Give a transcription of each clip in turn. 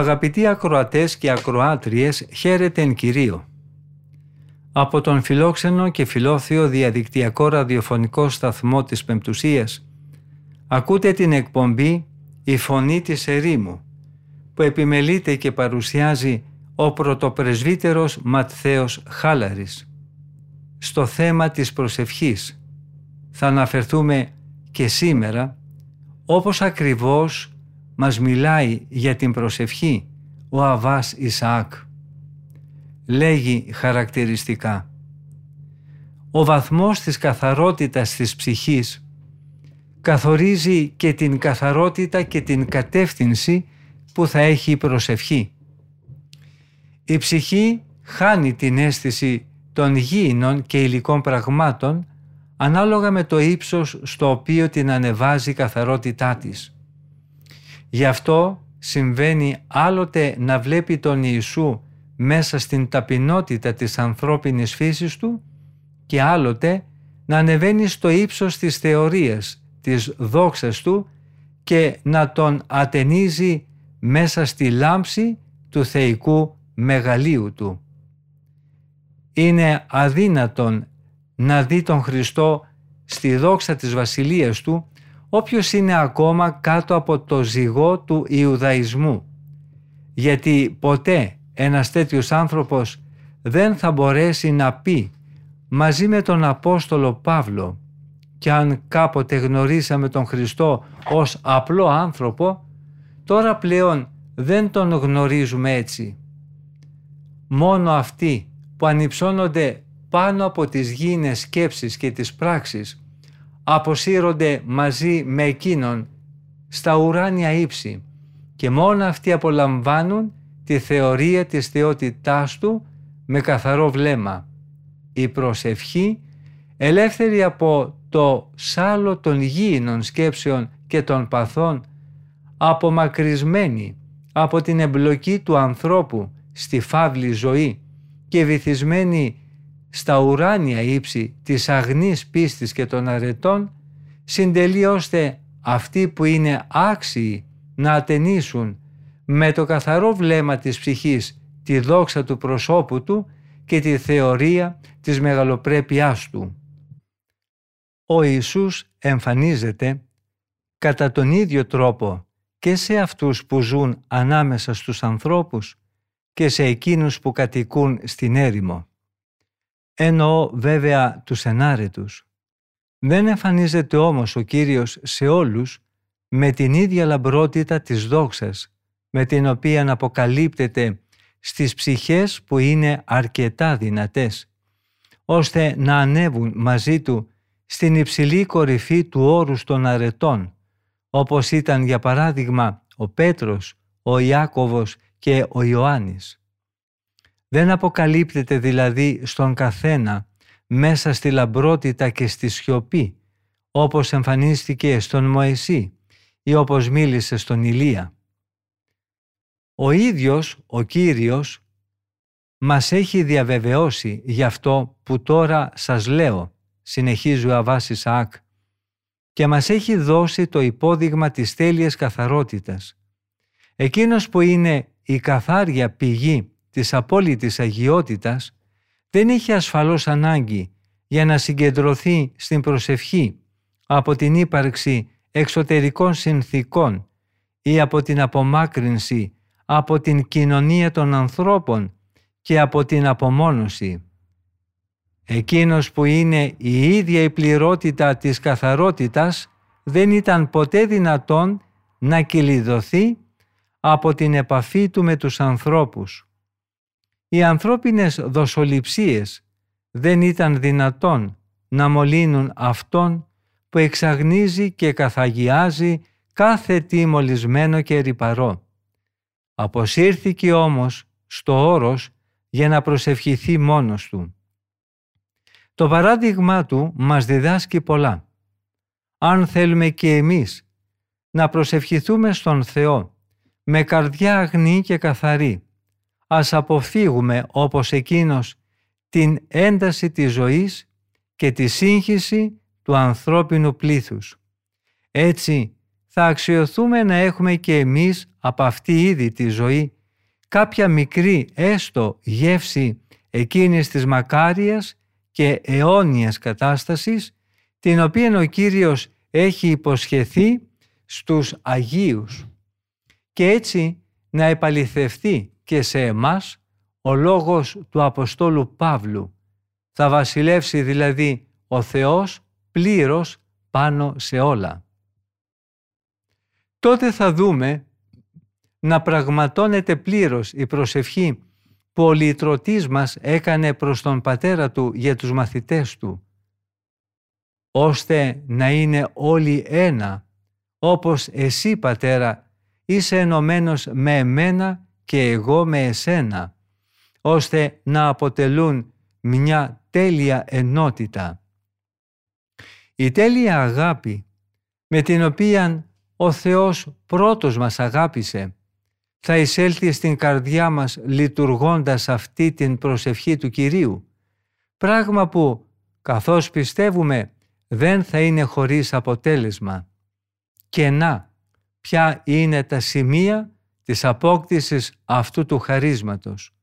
Αγαπητοί ακροατές και ακροάτριες, χαίρετε εν Κυρίω. Από τον φιλόξενο και φιλόθεο διαδικτυακό ραδιοφωνικό σταθμό της Πεμπτουσίας ακούτε την εκπομπή «Η Φωνή της Ερήμου» που επιμελείται και παρουσιάζει ο πρωτοπρεσβύτερος Ματθαίος Χάλαρης. Στο θέμα της προσευχής θα αναφερθούμε και σήμερα όπως ακριβώς μας μιλάει για την προσευχή ο Αβάς Ισαάκ. Λέγει χαρακτηριστικά «Ο βαθμός της καθαρότητας της ψυχής καθορίζει και την καθαρότητα και την κατεύθυνση που θα έχει η προσευχή. Η ψυχή χάνει την αίσθηση των γήινων και υλικών πραγμάτων ανάλογα με το ύψος στο οποίο την ανεβάζει η καθαρότητά της. Γι' αυτό συμβαίνει άλλοτε να βλέπει τον Ιησού μέσα στην ταπεινότητα της ανθρώπινης φύσης του και άλλοτε να ανεβαίνει στο ύψος της θεωρίας, της δόξας του και να τον ατενίζει μέσα στη λάμψη του θεϊκού μεγαλείου του. Είναι αδύνατον να δει τον Χριστό στη δόξα της βασιλείας του όποιος είναι ακόμα κάτω από το ζυγό του Ιουδαϊσμού. Γιατί ποτέ ένας τέτοιος άνθρωπος δεν θα μπορέσει να πει μαζί με τον Απόστολο Παύλο και αν κάποτε γνωρίσαμε τον Χριστό ως απλό άνθρωπο, τώρα πλέον δεν τον γνωρίζουμε έτσι. Μόνο αυτοί που ανυψώνονται πάνω από τις γήινες σκέψεις και τις πράξεις αποσύρονται μαζί με εκείνον στα ουράνια ύψη και μόνο αυτοί απολαμβάνουν τη θεωρία της θεότητάς του με καθαρό βλέμμα. Η προσευχή ελεύθερη από το σάλο των γήινων σκέψεων και των παθών απομακρυσμένη από την εμπλοκή του ανθρώπου στη φαύλη ζωή και βυθισμένη στα ουράνια ύψη της αγνής πίστης και των αρετών, συντελεί ώστε αυτοί που είναι άξιοι να ατενίσουν με το καθαρό βλέμμα της ψυχής τη δόξα του προσώπου του και τη θεωρία της μεγαλοπρέπειάς του. Ο Ιησούς εμφανίζεται κατά τον ίδιο τρόπο και σε αυτούς που ζουν ανάμεσα στους ανθρώπους και σε εκείνους που κατοικούν στην έρημο. Εννοώ βέβαια τους ενάρετους. Δεν εμφανίζεται όμως ο Κύριος σε όλους με την ίδια λαμπρότητα της δόξας με την οποία αποκαλύπτεται στις ψυχές που είναι αρκετά δυνατές, ώστε να ανέβουν μαζί Του στην υψηλή κορυφή του όρους των αρετών, όπως ήταν για παράδειγμα ο Πέτρος, ο Ιάκωβος και ο Ιωάννης. Δεν αποκαλύπτεται δηλαδή στον καθένα μέσα στη λαμπρότητα και στη σιωπή, όπως εμφανίστηκε στον Μωυσή ή όπως μίλησε στον Ηλία. Ο ίδιος, ο Κύριος, μας έχει διαβεβαιώσει γι' αυτό που τώρα σας λέω, συνεχίζει ο Αβάς Ισαάκ, και μας έχει δώσει το υπόδειγμα της τέλειας καθαρότητας. Εκείνος που είναι η καθάρια πηγή της απόλυτης αγιότητας δεν έχει ασφαλώς ανάγκη για να συγκεντρωθεί στην προσευχή από την ύπαρξη εξωτερικών συνθήκων ή από την απομάκρυνση από την κοινωνία των ανθρώπων και από την απομόνωση. Εκείνος που είναι η ίδια η πληρότητα της καθαρότητας δεν ήταν ποτέ δυνατόν να κυλιδωθεί από την επαφή του με τους ανθρώπους. Οι ανθρώπινες δοσοληψίες δεν ήταν δυνατόν να μολύνουν αυτόν που εξαγνίζει και καθαγιάζει κάθε τι μολυσμένο και ρηπαρό. Αποσύρθηκε όμως στο όρος για να προσευχηθεί μόνος του. Το παράδειγμά του μας διδάσκει πολλά. Αν θέλουμε και εμείς να προσευχηθούμε στον Θεό με καρδιά αγνή και καθαρή, ας αποφύγουμε όπως εκείνος την ένταση της ζωής και τη σύγχυση του ανθρώπινου πλήθους. Έτσι θα αξιοθούμε να έχουμε και εμείς από αυτή ήδη τη ζωή κάποια μικρή έστω γεύση εκείνης της μακάριας και αιώνιας κατάστασης την οποία ο Κύριος έχει υποσχεθεί στους Αγίους και έτσι να επαληθευτεί και σε εμάς ο λόγος του Αποστόλου Παύλου. Θα βασιλεύσει δηλαδή ο Θεός πλήρως πάνω σε όλα. Τότε θα δούμε να πραγματώνεται πλήρως η προσευχή που ο λυτρωτής μας έκανε προς τον πατέρα του για τους μαθητές του, ώστε να είναι όλοι ένα, όπως εσύ πατέρα είσαι ενωμένος με εμένα και εγώ με εσένα, ώστε να αποτελούν μια τέλεια ενότητα. Η τέλεια αγάπη με την οποία ο Θεός πρώτος μας αγάπησε θα εισέλθει στην καρδιά μας λειτουργώντας αυτή την προσευχή του Κυρίου, πράγμα που καθώς πιστεύουμε δεν θα είναι χωρίς αποτέλεσμα. Και να, ποια είναι τα σημεία της απόκτησης αυτού του χαρίσματος.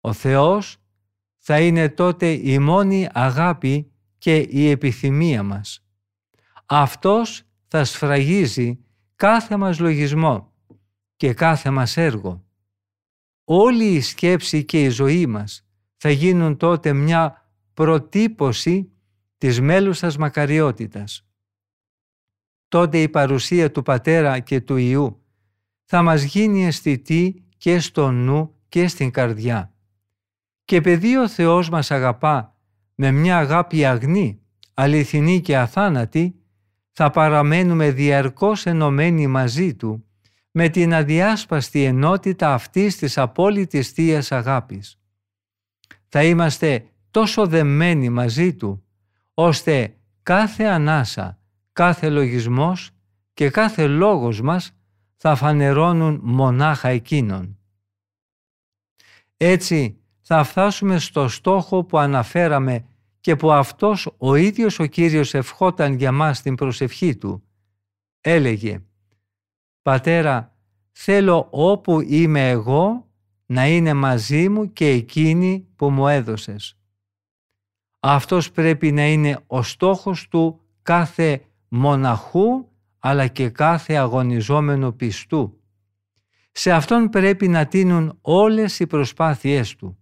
Ο Θεός θα είναι τότε η μόνη αγάπη και η επιθυμία μας. Αυτός θα σφραγίζει κάθε μας λογισμό και κάθε μας έργο. Όλη η σκέψη και η ζωή μας θα γίνουν τότε μια προτύπωση της μέλουσας μακαριότητας. Τότε η παρουσία του Πατέρα και του Ιού θα μας γίνει αισθητή και στο νου και στην καρδιά. Και επειδή ο Θεός μας αγαπά με μια αγάπη αγνή, αληθινή και αθάνατη, θα παραμένουμε διαρκώς ενωμένοι μαζί Του με την αδιάσπαστη ενότητα αυτής της απόλυτης Θείας Αγάπης. Θα είμαστε τόσο δεμένοι μαζί Του, ώστε κάθε ανάσα, κάθε λογισμός και κάθε λόγος μας θα φανερώνουν μονάχα Εκείνον. Έτσι θα φτάσουμε στο στόχο που αναφέραμε και που αυτός ο ίδιος ο Κύριος ευχόταν για μας την προσευχή Του. Έλεγε «Πατέρα, θέλω όπου είμαι εγώ να είναι μαζί μου και εκείνη που μου έδωσες». Αυτός πρέπει να είναι ο στόχος του κάθε μοναχού αλλά και κάθε αγωνιζόμενο πιστού. Σε αυτόν πρέπει να τίνουν όλες οι προσπάθειές του.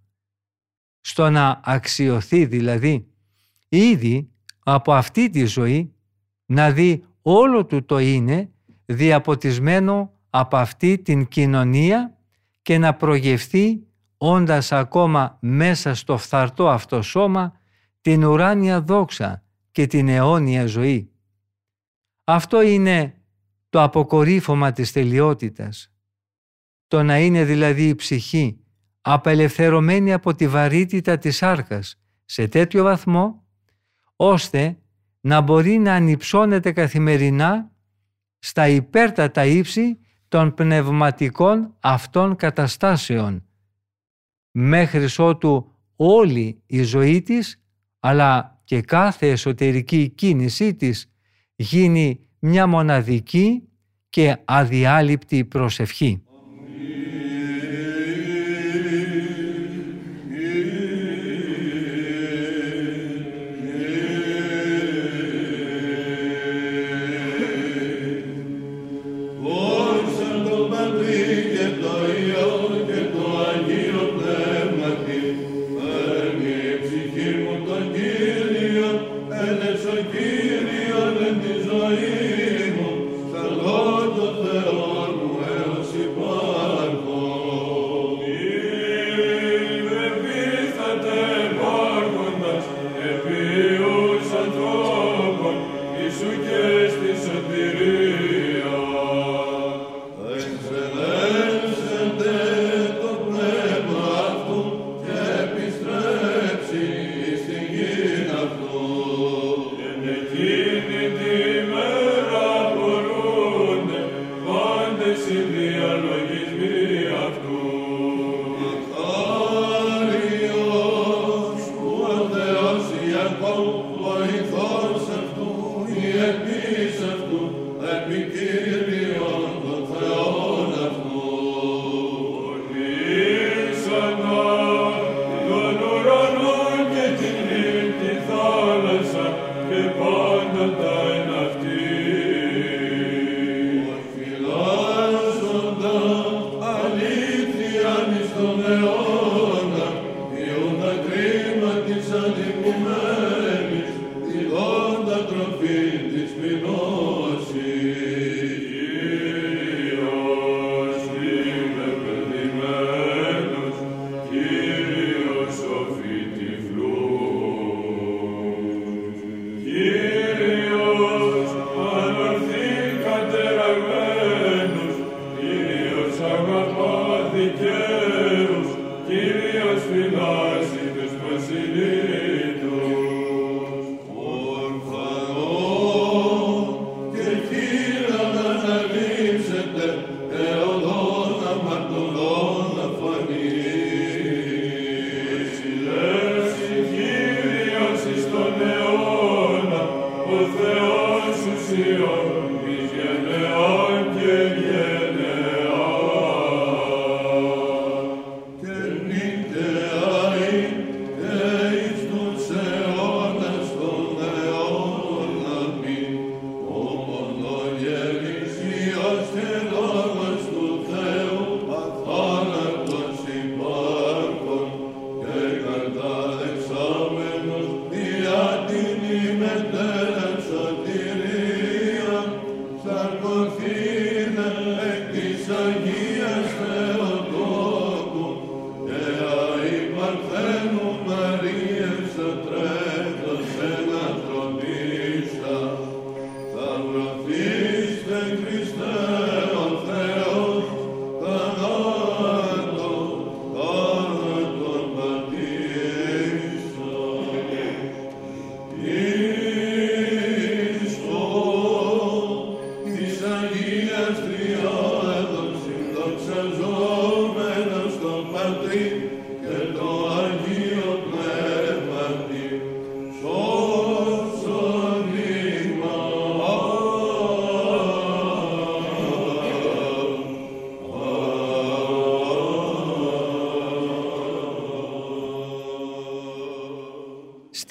Στο να αξιωθεί δηλαδή ήδη από αυτή τη ζωή να δει όλο του το είναι διαποτισμένο από αυτή την κοινωνία και να προγευθεί όντας ακόμα μέσα στο φθαρτό αυτό σώμα την ουράνια δόξα και την αιώνια ζωή. Αυτό είναι το αποκορύφωμα της τελειότητας. Το να είναι δηλαδή η ψυχή απελευθερωμένη από τη βαρύτητα της άρκας σε τέτοιο βαθμό ώστε να μπορεί να ανυψώνεται καθημερινά στα υπέρτατα ύψη των πνευματικών αυτών καταστάσεων μέχρι ότου όλη η ζωή της αλλά και κάθε εσωτερική κίνησή της γίνει μια μοναδική και αδιάλειπτη προσευχή.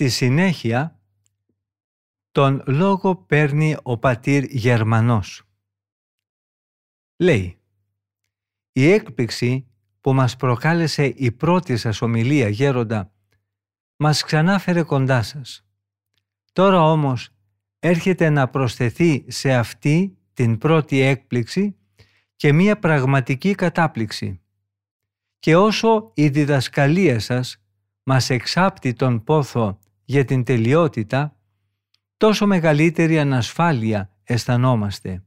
Στη συνέχεια, τον λόγο παίρνει ο πατήρ Γερμανός. Λέει «Η έκπληξη που μας προκάλεσε η πρώτη σας ομιλία γέροντα μας ξανάφερε κοντά σας. Τώρα όμως έρχεται να προσθεθεί σε αυτή την πρώτη έκπληξη και μία πραγματική κατάπληξη. Και όσο η διδασκαλία σας μας εξάπτει τον πόθο για την τελειότητα, τόσο μεγαλύτερη ανασφάλεια αισθανόμαστε.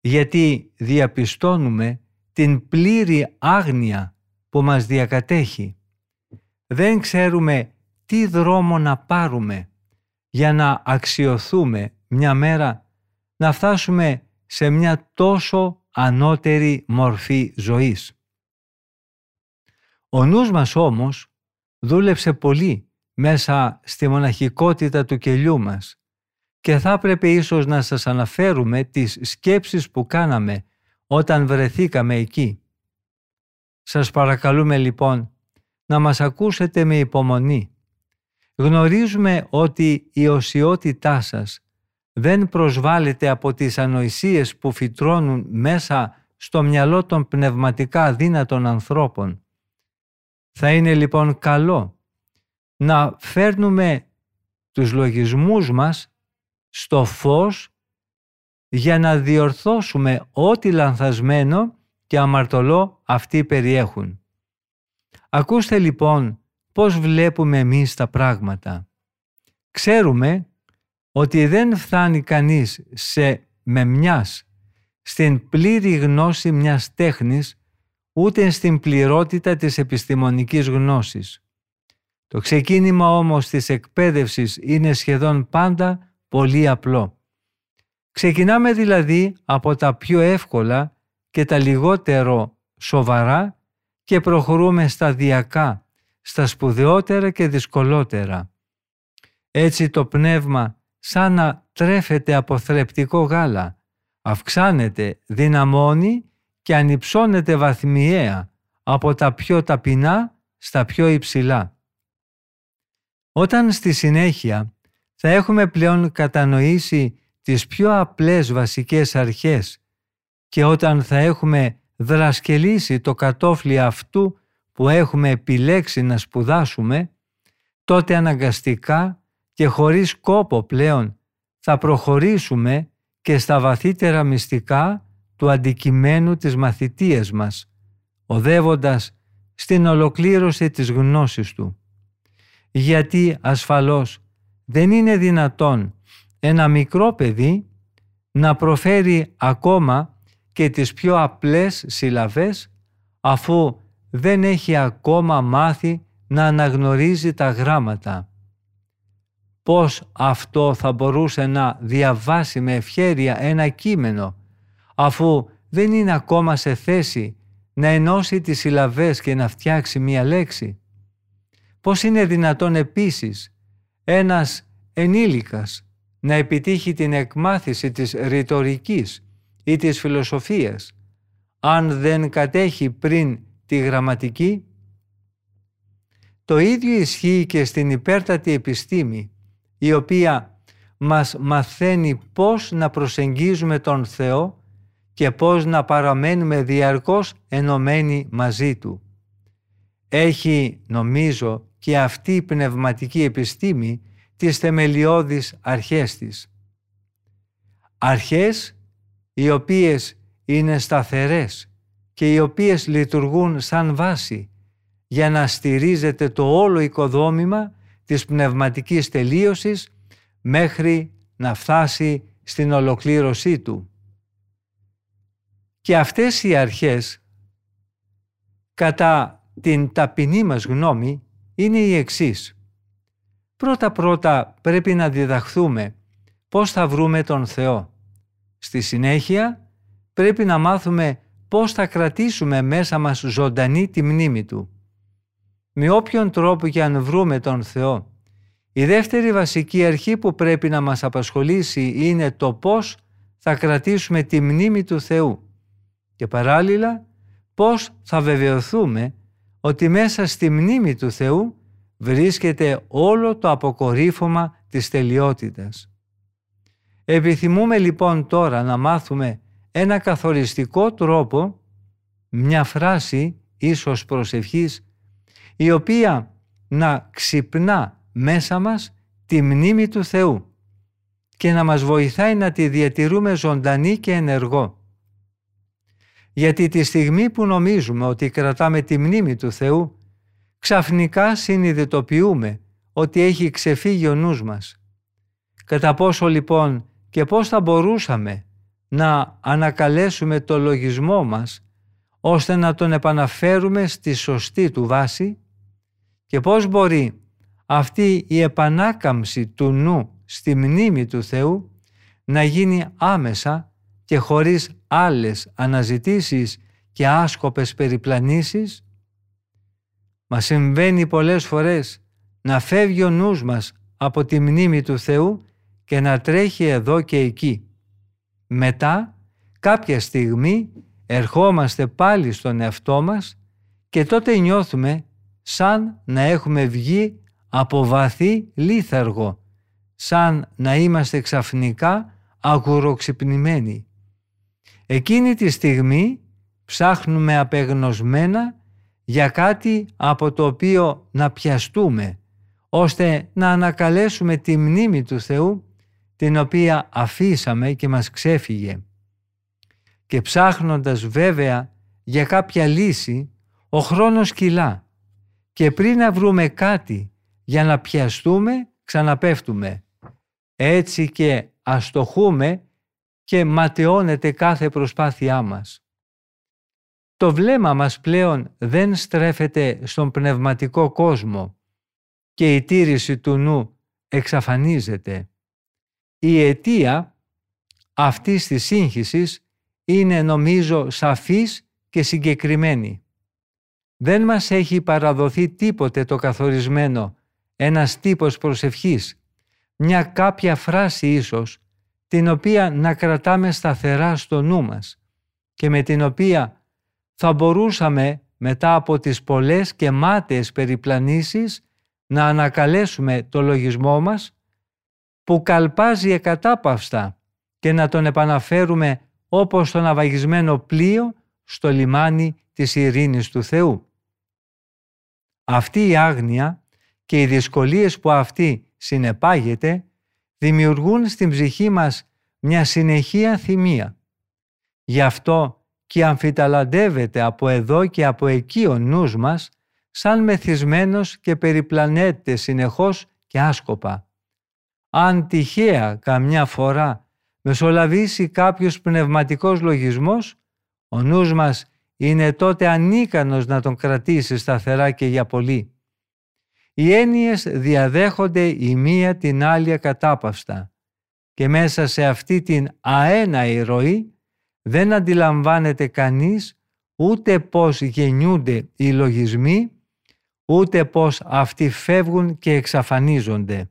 Γιατί διαπιστώνουμε την πλήρη άγνοια που μας διακατέχει. Δεν ξέρουμε τι δρόμο να πάρουμε για να αξιοθούμε μια μέρα να φτάσουμε σε μια τόσο ανώτερη μορφή ζωής. Ο νους μας όμως δούλεψε πολύ μέσα στη μοναχικότητα του κελιού μας και θα έπρεπε ίσως να σας αναφέρουμε τις σκέψεις που κάναμε όταν βρεθήκαμε εκεί. Σας παρακαλούμε λοιπόν να μας ακούσετε με υπομονή. Γνωρίζουμε ότι η οσιότητά σας δεν προσβάλλεται από τις ανοησίες που φυτρώνουν μέσα στο μυαλό των πνευματικά αδύνατων ανθρώπων. Θα είναι λοιπόν καλό να φέρνουμε τους λογισμούς μας στο φως για να διορθώσουμε ό,τι λανθασμένο και αμαρτωλό αυτοί περιέχουν. Ακούστε λοιπόν πώς βλέπουμε εμείς τα πράγματα. Ξέρουμε ότι δεν φτάνει κανείς σε με μιας στην πλήρη γνώση μιας τέχνης ούτε στην πληρότητα της επιστημονικής γνώσης. Το ξεκίνημα όμως της εκπαίδευσης είναι σχεδόν πάντα πολύ απλό. Ξεκινάμε δηλαδή από τα πιο εύκολα και τα λιγότερο σοβαρά και προχωρούμε σταδιακά στα σπουδαιότερα και δυσκολότερα. Έτσι το πνεύμα σαν να τρέφεται από θρεπτικό γάλα, αυξάνεται, δυναμώνει και ανυψώνεται βαθμιαία από τα πιο ταπεινά στα πιο υψηλά. Όταν στη συνέχεια θα έχουμε πλέον κατανοήσει τις πιο απλές βασικές αρχές και όταν θα έχουμε δρασκελίσει το κατόφλι αυτού που έχουμε επιλέξει να σπουδάσουμε, τότε αναγκαστικά και χωρίς κόπο πλέον θα προχωρήσουμε και στα βαθύτερα μυστικά του αντικειμένου της μαθητείας μας, οδεύοντας στην ολοκλήρωση της γνώσης του γιατί ασφαλώς δεν είναι δυνατόν ένα μικρό παιδί να προφέρει ακόμα και τις πιο απλές συλλαβές αφού δεν έχει ακόμα μάθει να αναγνωρίζει τα γράμματα. Πώς αυτό θα μπορούσε να διαβάσει με ευχέρεια ένα κείμενο αφού δεν είναι ακόμα σε θέση να ενώσει τις συλλαβές και να φτιάξει μία λέξη; Πώς είναι δυνατόν επίσης ένας ενήλικας να επιτύχει την εκμάθηση της ρητορικής ή της φιλοσοφίας, αν δεν κατέχει πριν τη γραμματική; Το ίδιο ισχύει και στην υπέρτατη επιστήμη, η οποία μας μαθαίνει πώς να προσεγγίζουμε τον Θεό και πώς να παραμένουμε διαρκώς ενωμένοι μαζί Του. Έχει, νομίζω, και αυτή η πνευματική επιστήμη τις θεμελιώδεις αρχές της. Αρχές οι οποίες είναι σταθερές και οι οποίες λειτουργούν σαν βάση για να στηρίζεται το όλο οικοδόμημα της πνευματικής τελείωσης μέχρι να φτάσει στην ολοκλήρωσή του. Και αυτές οι αρχές, κατά την ταπεινή μας γνώμη, είναι οι εξής. Πρώτα-πρώτα πρέπει να διδαχθούμε πώς θα βρούμε τον Θεό. Στη συνέχεια πρέπει να μάθουμε πώς θα κρατήσουμε μέσα μας ζωντανή τη μνήμη Του. Με όποιον τρόπο και αν βρούμε τον Θεό, η δεύτερη βασική αρχή που πρέπει να μας απασχολήσει είναι το πώς θα κρατήσουμε τη μνήμη του Θεού και παράλληλα πώς θα βεβαιωθούμε ότι μέσα στη μνήμη του Θεού βρίσκεται όλο το αποκορύφωμα της τελειότητας. Επιθυμούμε λοιπόν τώρα να μάθουμε ένα καθοριστικό τρόπο, μια φράση ίσως προσευχής, η οποία να ξυπνά μέσα μας τη μνήμη του Θεού και να μας βοηθάει να τη διατηρούμε ζωντανή και ενεργό. Γιατί τη στιγμή που νομίζουμε ότι κρατάμε τη μνήμη του Θεού, ξαφνικά συνειδητοποιούμε ότι έχει ξεφύγει ο νους μας. Κατά πόσο λοιπόν και πώς θα μπορούσαμε να ανακαλέσουμε το λογισμό μας ώστε να τον επαναφέρουμε στη σωστή του βάση; Και πώς μπορεί αυτή η επανάκαμψη του νου στη μνήμη του Θεού να γίνει άμεσα και χωρίς άλλες αναζητήσεις και άσκοπες περιπλανήσεις; Μα συμβαίνει πολλές φορές να φεύγει ο νους μας από τη μνήμη του Θεού και να τρέχει εδώ και εκεί. Μετά, κάποια στιγμή, ερχόμαστε πάλι στον εαυτό μας και τότε νιώθουμε σαν να έχουμε βγει από βαθύ λίθαργο, σαν να είμαστε ξαφνικά αγουροξυπνημένοι. Εκείνη τη στιγμή ψάχνουμε απεγνωσμένα για κάτι από το οποίο να πιαστούμε, ώστε να ανακαλέσουμε τη μνήμη του Θεού την οποία αφήσαμε και μας ξέφυγε. Και ψάχνοντας βέβαια για κάποια λύση, ο χρόνος κυλά και πριν να βρούμε κάτι για να πιαστούμε, ξαναπέφτουμε. Έτσι και αστοχούμε και ματαιώνεται κάθε προσπάθειά μας. Το βλέμμα μας πλέον δεν στρέφεται στον πνευματικό κόσμο και η τήρηση του νου εξαφανίζεται. Η αιτία αυτής της σύγχυσης είναι νομίζω σαφής και συγκεκριμένη. Δεν μας έχει παραδοθεί τίποτε το καθορισμένο, ένας τύπος προσευχής, μια κάποια φράση ίσως, την οποία να κρατάμε σταθερά στο νου μας και με την οποία θα μπορούσαμε μετά από τις πολλές και μάταιες περιπλανήσεις να ανακαλέσουμε το λογισμό μας που καλπάζει εκατάπαυστα και να τον επαναφέρουμε όπως το ναυαγισμένο πλοίο στο λιμάνι της ειρήνης του Θεού. Αυτή η άγνοια και οι δυσκολίες που αυτή συνεπάγεται δημιουργούν στην ψυχή μας μια συνεχή θυμία. Γι' αυτό και αμφιταλαντεύεται από εδώ και από εκεί ο νους μας σαν μεθυσμένος και περιπλανέται συνεχώς και άσκοπα αν τυχαία καμιά φορά μεσολαβήσει κάποιος πνευματικός λογισμός, ο νους μας είναι τότε ανίκανος να τον κρατήσει σταθερά και για πολύ. Οι έννοιες διαδέχονται η μία την άλλη ακατάπαυστα και μέσα σε αυτή την αέναη ροή δεν αντιλαμβάνεται κανείς ούτε πώς γεννιούνται οι λογισμοί, ούτε πώς αυτοί φεύγουν και εξαφανίζονται.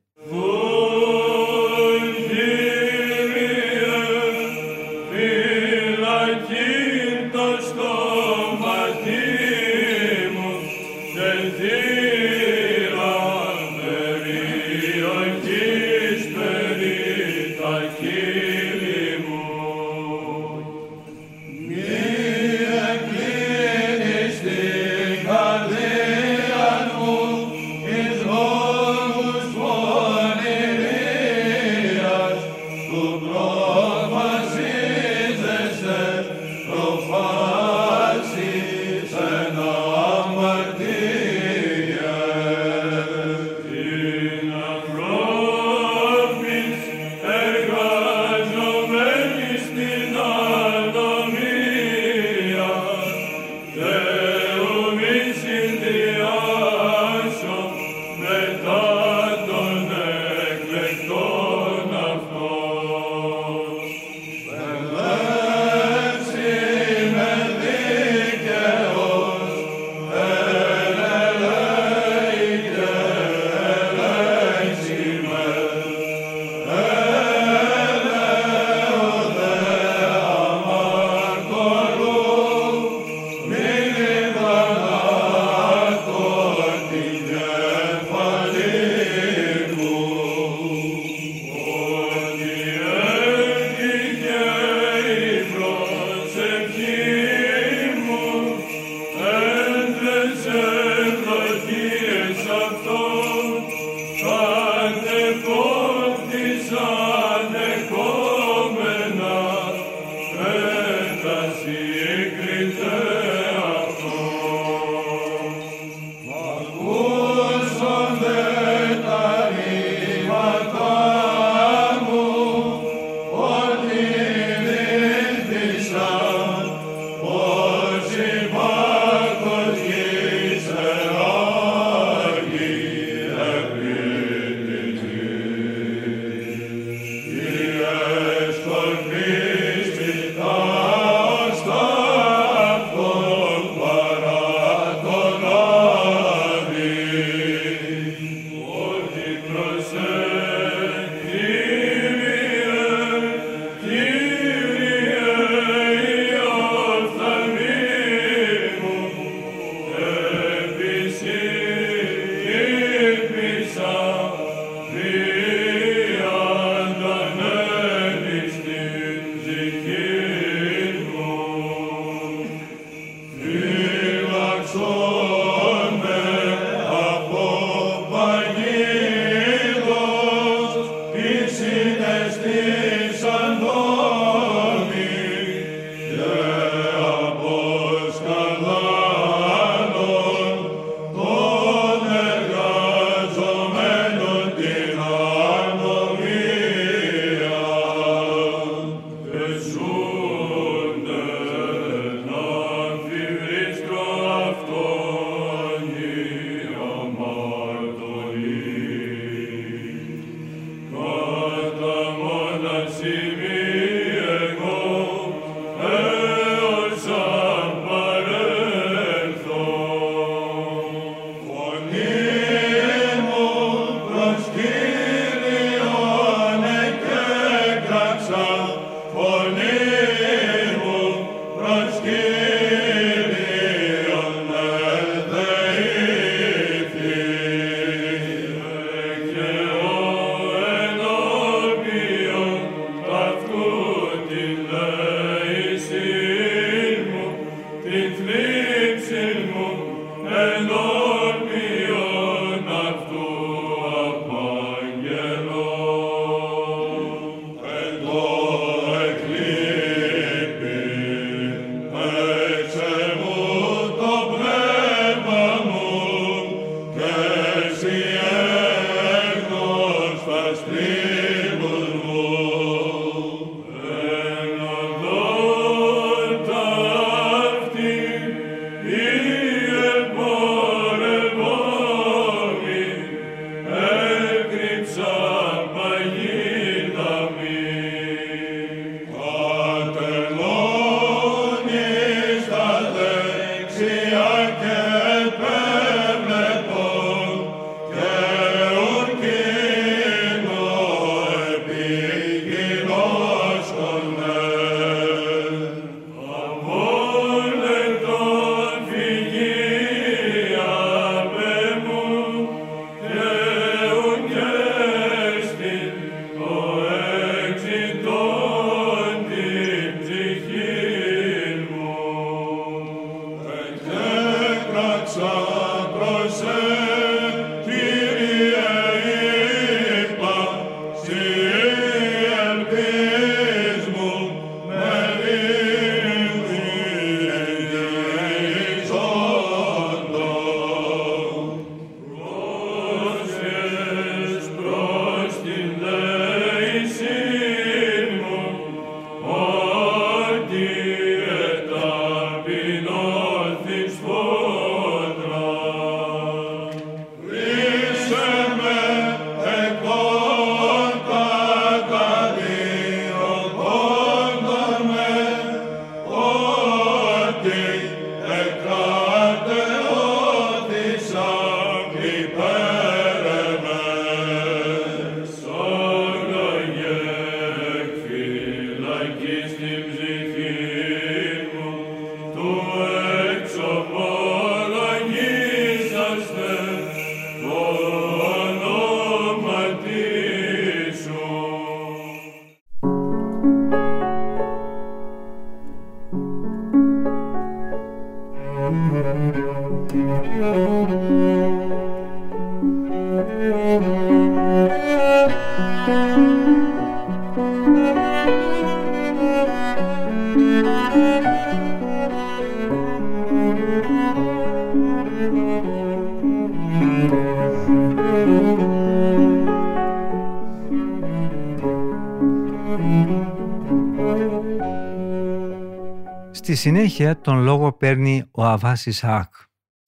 Συνέχεια τον λόγο παίρνει ο Αβάς Ισαάκ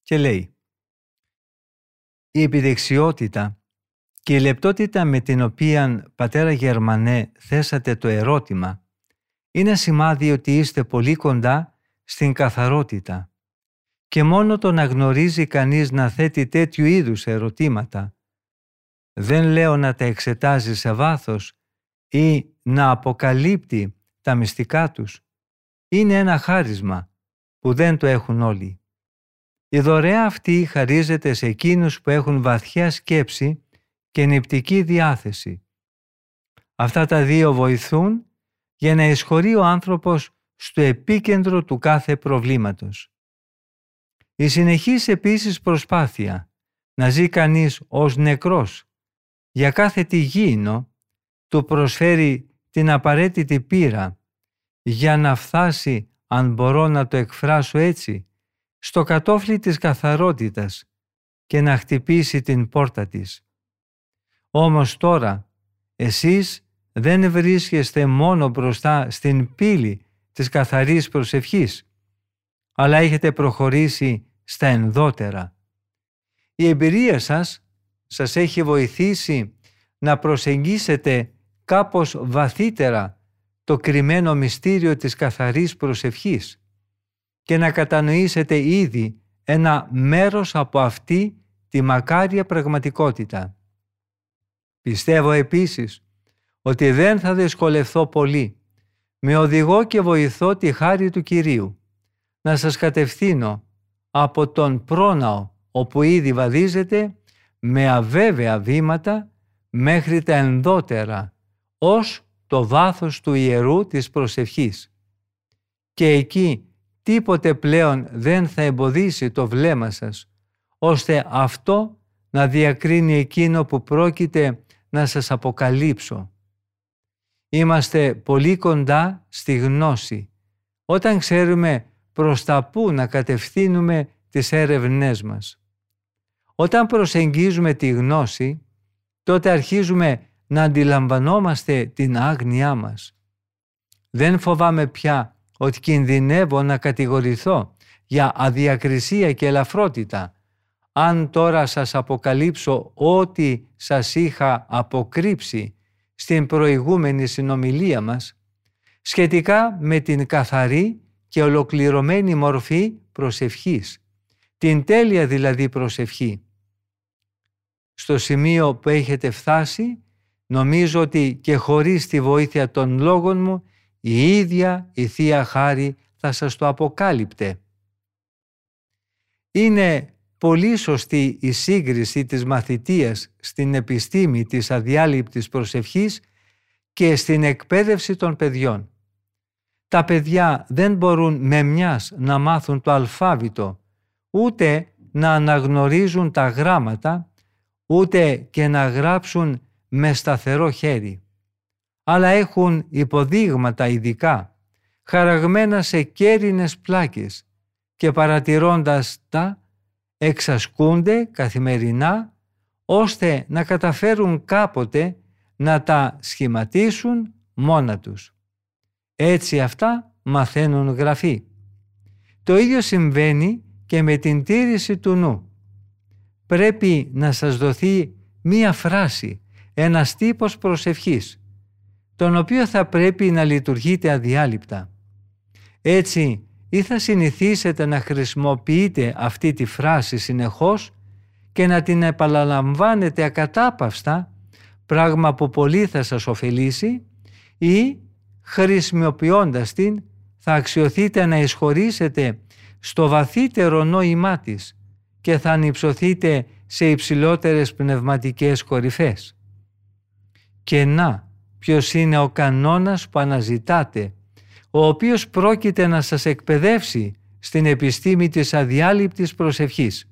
και λέει «Η επιδεξιότητα και η λεπτότητα με την οποία, πατέρα Γερμανέ, θέσατε το ερώτημα είναι σημάδι ότι είστε πολύ κοντά στην καθαρότητα και μόνο το να γνωρίζει κανείς να θέτει τέτοιου είδους ερωτήματα. Δεν λέω να τα εξετάζει σε βάθος ή να αποκαλύπτει τα μυστικά τους. Είναι ένα χάρισμα που δεν το έχουν όλοι. Η δωρεά αυτή χαρίζεται σε εκείνους που έχουν βαθιά σκέψη και νηπτική διάθεση. Αυτά τα δύο βοηθούν για να εισχωρεί ο άνθρωπος στο επίκεντρο του κάθε προβλήματος. Η συνεχής επίσης προσπάθεια να ζει κανείς ως νεκρός για κάθε τι γήινο του προσφέρει την απαραίτητη πείρα για να φτάσει, αν μπορώ να το εκφράσω έτσι, στο κατόφλι της καθαρότητας και να χτυπήσει την πόρτα της. Όμως τώρα εσείς δεν βρίσκεστε μόνο μπροστά στην πύλη της καθαρής προσευχής, αλλά έχετε προχωρήσει στα ενδότερα. Η εμπειρία σας σας έχει βοηθήσει να προσεγγίσετε κάπως βαθύτερα το κρυμμένο μυστήριο της καθαρής προσευχής και να κατανοήσετε ήδη ένα μέρος από αυτή τη μακάρια πραγματικότητα. Πιστεύω επίσης ότι δεν θα δυσκολευθώ πολύ με οδηγό και βοηθώ τη χάρη του Κυρίου να σας κατευθύνω από τον πρόναο όπου ήδη βαδίζετε με αβέβαια βήματα μέχρι τα ενδότερα ως το βάθος του ιερού της προσευχής. Και εκεί τίποτε πλέον δεν θα εμποδίσει το βλέμμα σας, ώστε αυτό να διακρίνει εκείνο που πρόκειται να σας αποκαλύψω. Είμαστε πολύ κοντά στη γνώση, όταν ξέρουμε προς τα πού να κατευθύνουμε τις έρευνές μας. Όταν προσεγγίζουμε τη γνώση, τότε αρχίζουμε να αντιλαμβανόμαστε την άγνοιά μας. Δεν φοβάμαι πια ότι κινδυνεύω να κατηγορηθώ για αδιακρισία και ελαφρότητα. Αν τώρα σας αποκαλύψω ό,τι σας είχα αποκρύψει στην προηγούμενη συνομιλία μας, σχετικά με την καθαρή και ολοκληρωμένη μορφή προσευχής, την τέλεια δηλαδή προσευχή. Στο σημείο που έχετε φτάσει, νομίζω ότι και χωρίς τη βοήθεια των λόγων μου, η ίδια η Θεία Χάρη θα σας το αποκάλυπτε. Είναι πολύ σωστή η σύγκριση της μαθητείας στην επιστήμη της αδιάλειπτης προσευχής και στην εκπαίδευση των παιδιών. Τα παιδιά δεν μπορούν με μιας να μάθουν το αλφάβητο, ούτε να αναγνωρίζουν τα γράμματα, ούτε και να γράψουν με σταθερό χέρι. Αλλά έχουν υποδείγματα ειδικά, χαραγμένα σε κέρινες πλάκες και παρατηρώντας τα εξασκούνται καθημερινά ώστε να καταφέρουν κάποτε να τα σχηματίσουν μόνα τους. Έτσι αυτά μαθαίνουν γραφή. Το ίδιο συμβαίνει και με την τήρηση του νου. Πρέπει να σας δοθεί μία φράση, ένας τύπος προσευχής, τον οποίο θα πρέπει να λειτουργείτε αδιάλειπτα. Έτσι ή θα συνηθίσετε να χρησιμοποιείτε αυτή τη φράση συνεχώς και να την επαναλαμβάνετε ακατάπαυστα, πράγμα που πολύ θα σας ωφελήσει, ή χρησιμοποιώντας την θα αξιοθείτε να εισχωρήσετε στο βαθύτερο νόημά της και θα ανυψωθείτε σε υψηλότερες πνευματικές κορυφές. Και να, ποιος είναι ο κανόνας που αναζητάτε ο οποίος πρόκειται να σας εκπαιδεύσει στην επιστήμη της αδιάλειπτης προσευχής.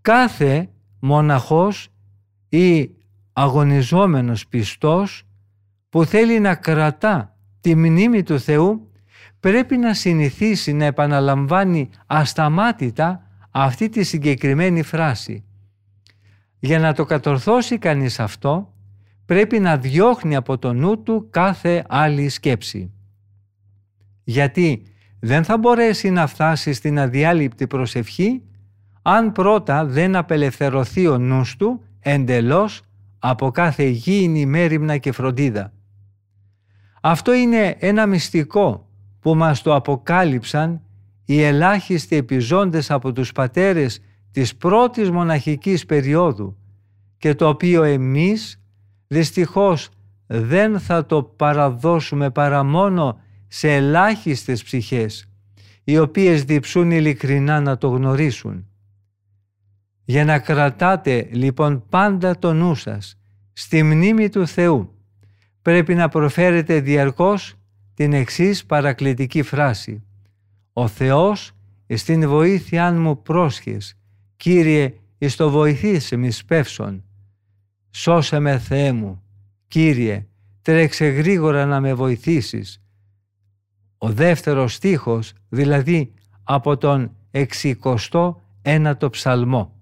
Κάθε μοναχός ή αγωνιζόμενος πιστός που θέλει να κρατά τη μνήμη του Θεού πρέπει να συνηθίσει να επαναλαμβάνει ασταμάτητα αυτή τη συγκεκριμένη φράση. Για να το κατορθώσει κανείς αυτό πρέπει να διώχνει από το νου του κάθε άλλη σκέψη. Γιατί δεν θα μπορέσει να φτάσει στην αδιάλειπτη προσευχή αν πρώτα δεν απελευθερωθεί ο νους του εντελώς από κάθε υγιεινή μέρημνα και φροντίδα. Αυτό είναι ένα μυστικό που μας το αποκάλυψαν οι ελάχιστοι επιζώντες από τους πατέρες της πρώτης μοναχικής περίοδου και το οποίο εμείς δυστυχώς δεν θα το παραδώσουμε παρά μόνο σε ελάχιστες ψυχές, οι οποίες διψούν ειλικρινά να το γνωρίσουν. Για να κρατάτε λοιπόν πάντα το νου σας στη μνήμη του Θεού, πρέπει να προφέρετε διαρκώς την εξής παρακλητική φράση. «Ο Θεός στην βοήθειά μου πρόσχες, Κύριε εις το βοηθήσε μη σπεύσον, Σώσε με Θεέ μου, Κύριε, τρέξε γρήγορα να με βοηθήσεις. Ο δεύτερος στίχος, δηλαδή από τον 69ο ψαλμό.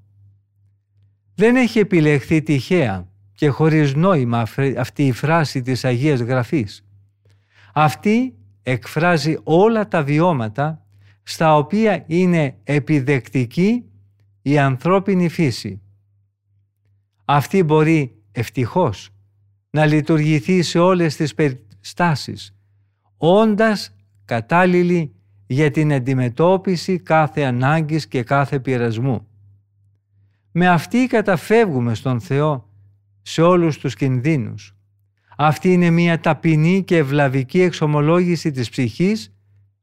Δεν έχει επιλεχθεί τυχαία και χωρίς νόημα αυτή η φράση της Αγίας Γραφής. Αυτή εκφράζει όλα τα βιώματα στα οποία είναι επιδεκτική η ανθρώπινη φύση. Αυτή μπορεί ευτυχώς να λειτουργηθεί σε όλες τις περιστάσεις, όντας κατάλληλη για την αντιμετώπιση κάθε ανάγκης και κάθε πειρασμού. Με αυτή καταφεύγουμε στον Θεό σε όλους τους κινδύνους. Αυτή είναι μια ταπεινή και ευλαβική εξομολόγηση της ψυχής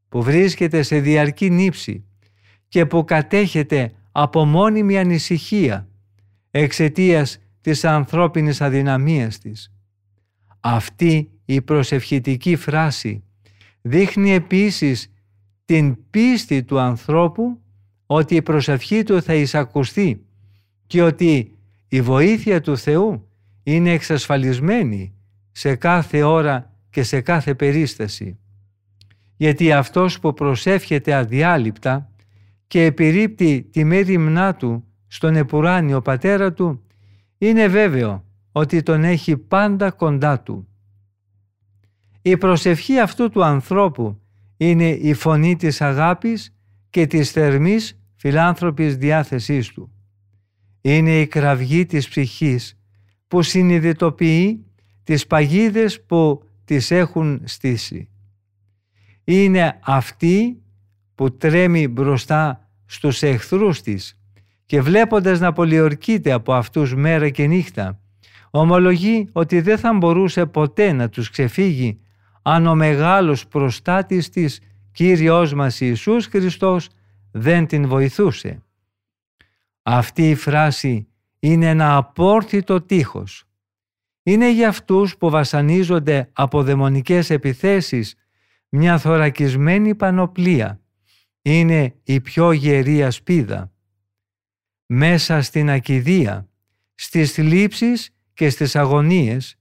που βρίσκεται σε διαρκή νύψη και που κατέχεται από μόνιμη ανησυχία εξαιτίας της ανθρώπινης αδυναμίας της. Αυτή η προσευχητική φράση δείχνει επίσης την πίστη του ανθρώπου ότι η προσευχή του θα εισακουστεί και ότι η βοήθεια του Θεού είναι εξασφαλισμένη σε κάθε ώρα και σε κάθε περίσταση. Γιατί αυτός που προσεύχεται αδιάλειπτα και επιρρύπτει τη μέρημνά του στον επουράνιο πατέρα του, είναι βέβαιο ότι τον έχει πάντα κοντά του. Η προσευχή αυτού του ανθρώπου είναι η φωνή της αγάπης και της θερμής φιλάνθρωπης διάθεσής του. Είναι η κραυγή της ψυχής που συνειδητοποιεί τις παγίδες που τις έχουν στήσει. Είναι αυτή που τρέμει μπροστά στους εχθρούς της και βλέποντας να πολιορκείται από αυτούς μέρα και νύχτα, ομολογεί ότι δεν θα μπορούσε ποτέ να τους ξεφύγει αν ο μεγάλος προστάτης της Κύριος μας Ιησούς Χριστός δεν την βοηθούσε. Αυτή η φράση είναι ένα απόρθητο τείχος. Είναι για αυτούς που βασανίζονται από δαιμονικές επιθέσεις μια θωρακισμένη πανοπλία. Είναι η πιο γερή ασπίδα. Μέσα στην ακιδεία, στις θλίψεις και στις αγωνίες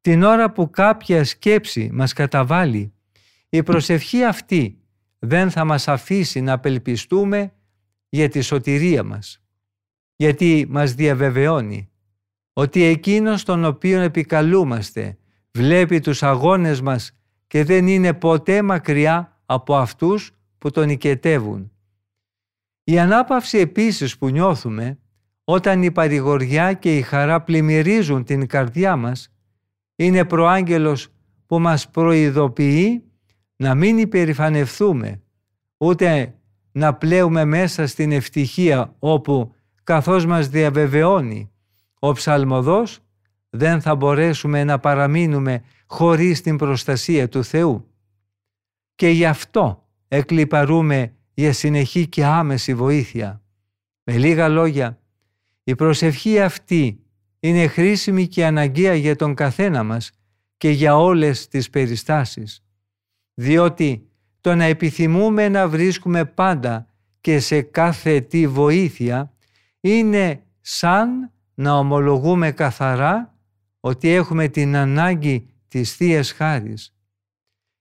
την ώρα που κάποια σκέψη μας καταβάλει, η προσευχή αυτή δεν θα μας αφήσει να απελπιστούμε για τη σωτηρία μας. Γιατί μας διαβεβαιώνει ότι εκείνος τον οποίο επικαλούμαστε βλέπει τους αγώνες μας και δεν είναι ποτέ μακριά από αυτούς που τον οικετεύουν. Η ανάπαυση επίσης που νιώθουμε όταν η παρηγοριά και η χαρά πλημμυρίζουν την καρδιά μας είναι προάγγελος που μας προειδοποιεί να μην υπερηφανευθούμε, ούτε να πλέουμε μέσα στην ευτυχία όπου καθώς μας διαβεβαιώνει ο ψαλμοδός δεν θα μπορέσουμε να παραμείνουμε χωρίς την προστασία του Θεού. Και γι' αυτό εκλυπαρούμε για συνεχή και άμεση βοήθεια. Με λίγα λόγια, η προσευχή αυτή είναι χρήσιμη και αναγκαία για τον καθένα μας και για όλες τις περιστάσεις. Διότι το να επιθυμούμε να βρίσκουμε πάντα και σε κάθε τι βοήθεια είναι σαν να ομολογούμε καθαρά ότι έχουμε την ανάγκη της θείας Χάρης.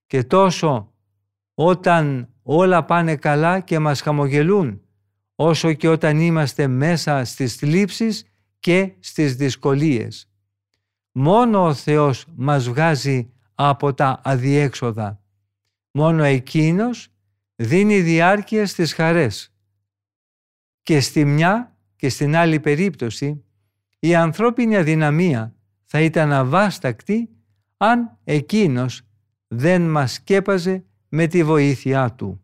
Και τόσο όταν όλα πάνε καλά και μας χαμογελούν, όσο και όταν είμαστε μέσα στις θλίψεις και στις δυσκολίες. Μόνο ο Θεός μας βγάζει από τα αδιέξοδα. Μόνο Εκείνος δίνει διάρκεια στις χαρές. Και στη μια και στην άλλη περίπτωση η ανθρώπινη αδυναμία θα ήταν αβάστακτη αν Εκείνος δεν μας σκέπαζε με τη βοήθειά Του.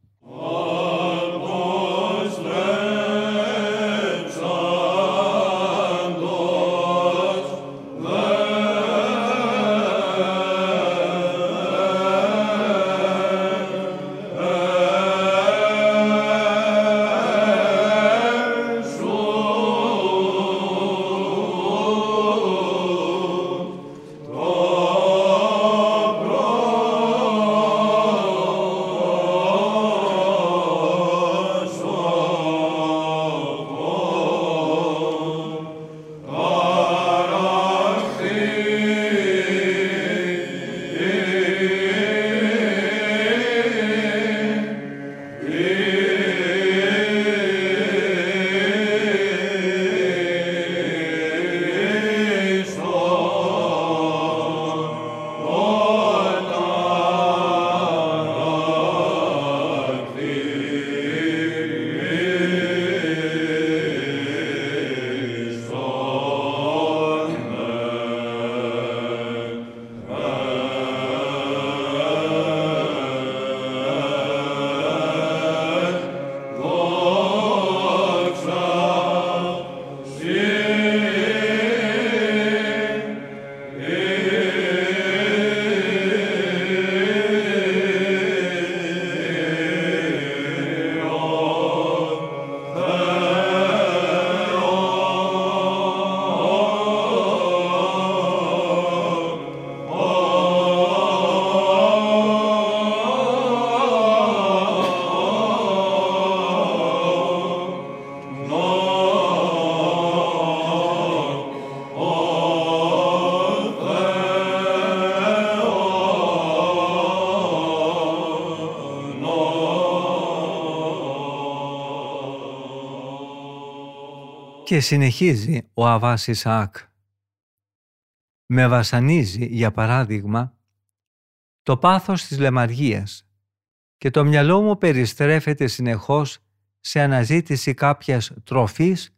Και συνεχίζει ο Αβάς Ισαάκ. Με βασανίζει, για παράδειγμα, το πάθος της λεμαργίας και το μυαλό μου περιστρέφεται συνεχώς σε αναζήτηση κάποιας τροφής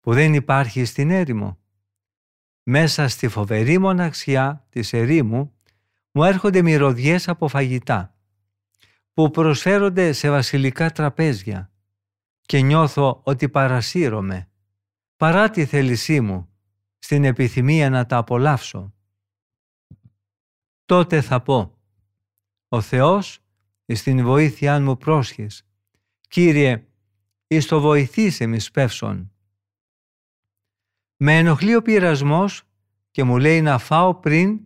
που δεν υπάρχει στην έρημο. Μέσα στη φοβερή μοναξιά της ερήμου μου έρχονται μυρωδιές από φαγητά που προσφέρονται σε βασιλικά τραπέζια και νιώθω ότι παρασύρωμαι παρά τη θέλησή μου στην επιθυμία να τα απολαύσω. Τότε θα πω «Ο Θεός στην βοήθειά μου πρόσχες. Κύριε, εις το βοηθήσε μη σπεύσον». Με ενοχλεί ο πειρασμός και μου λέει να φάω πριν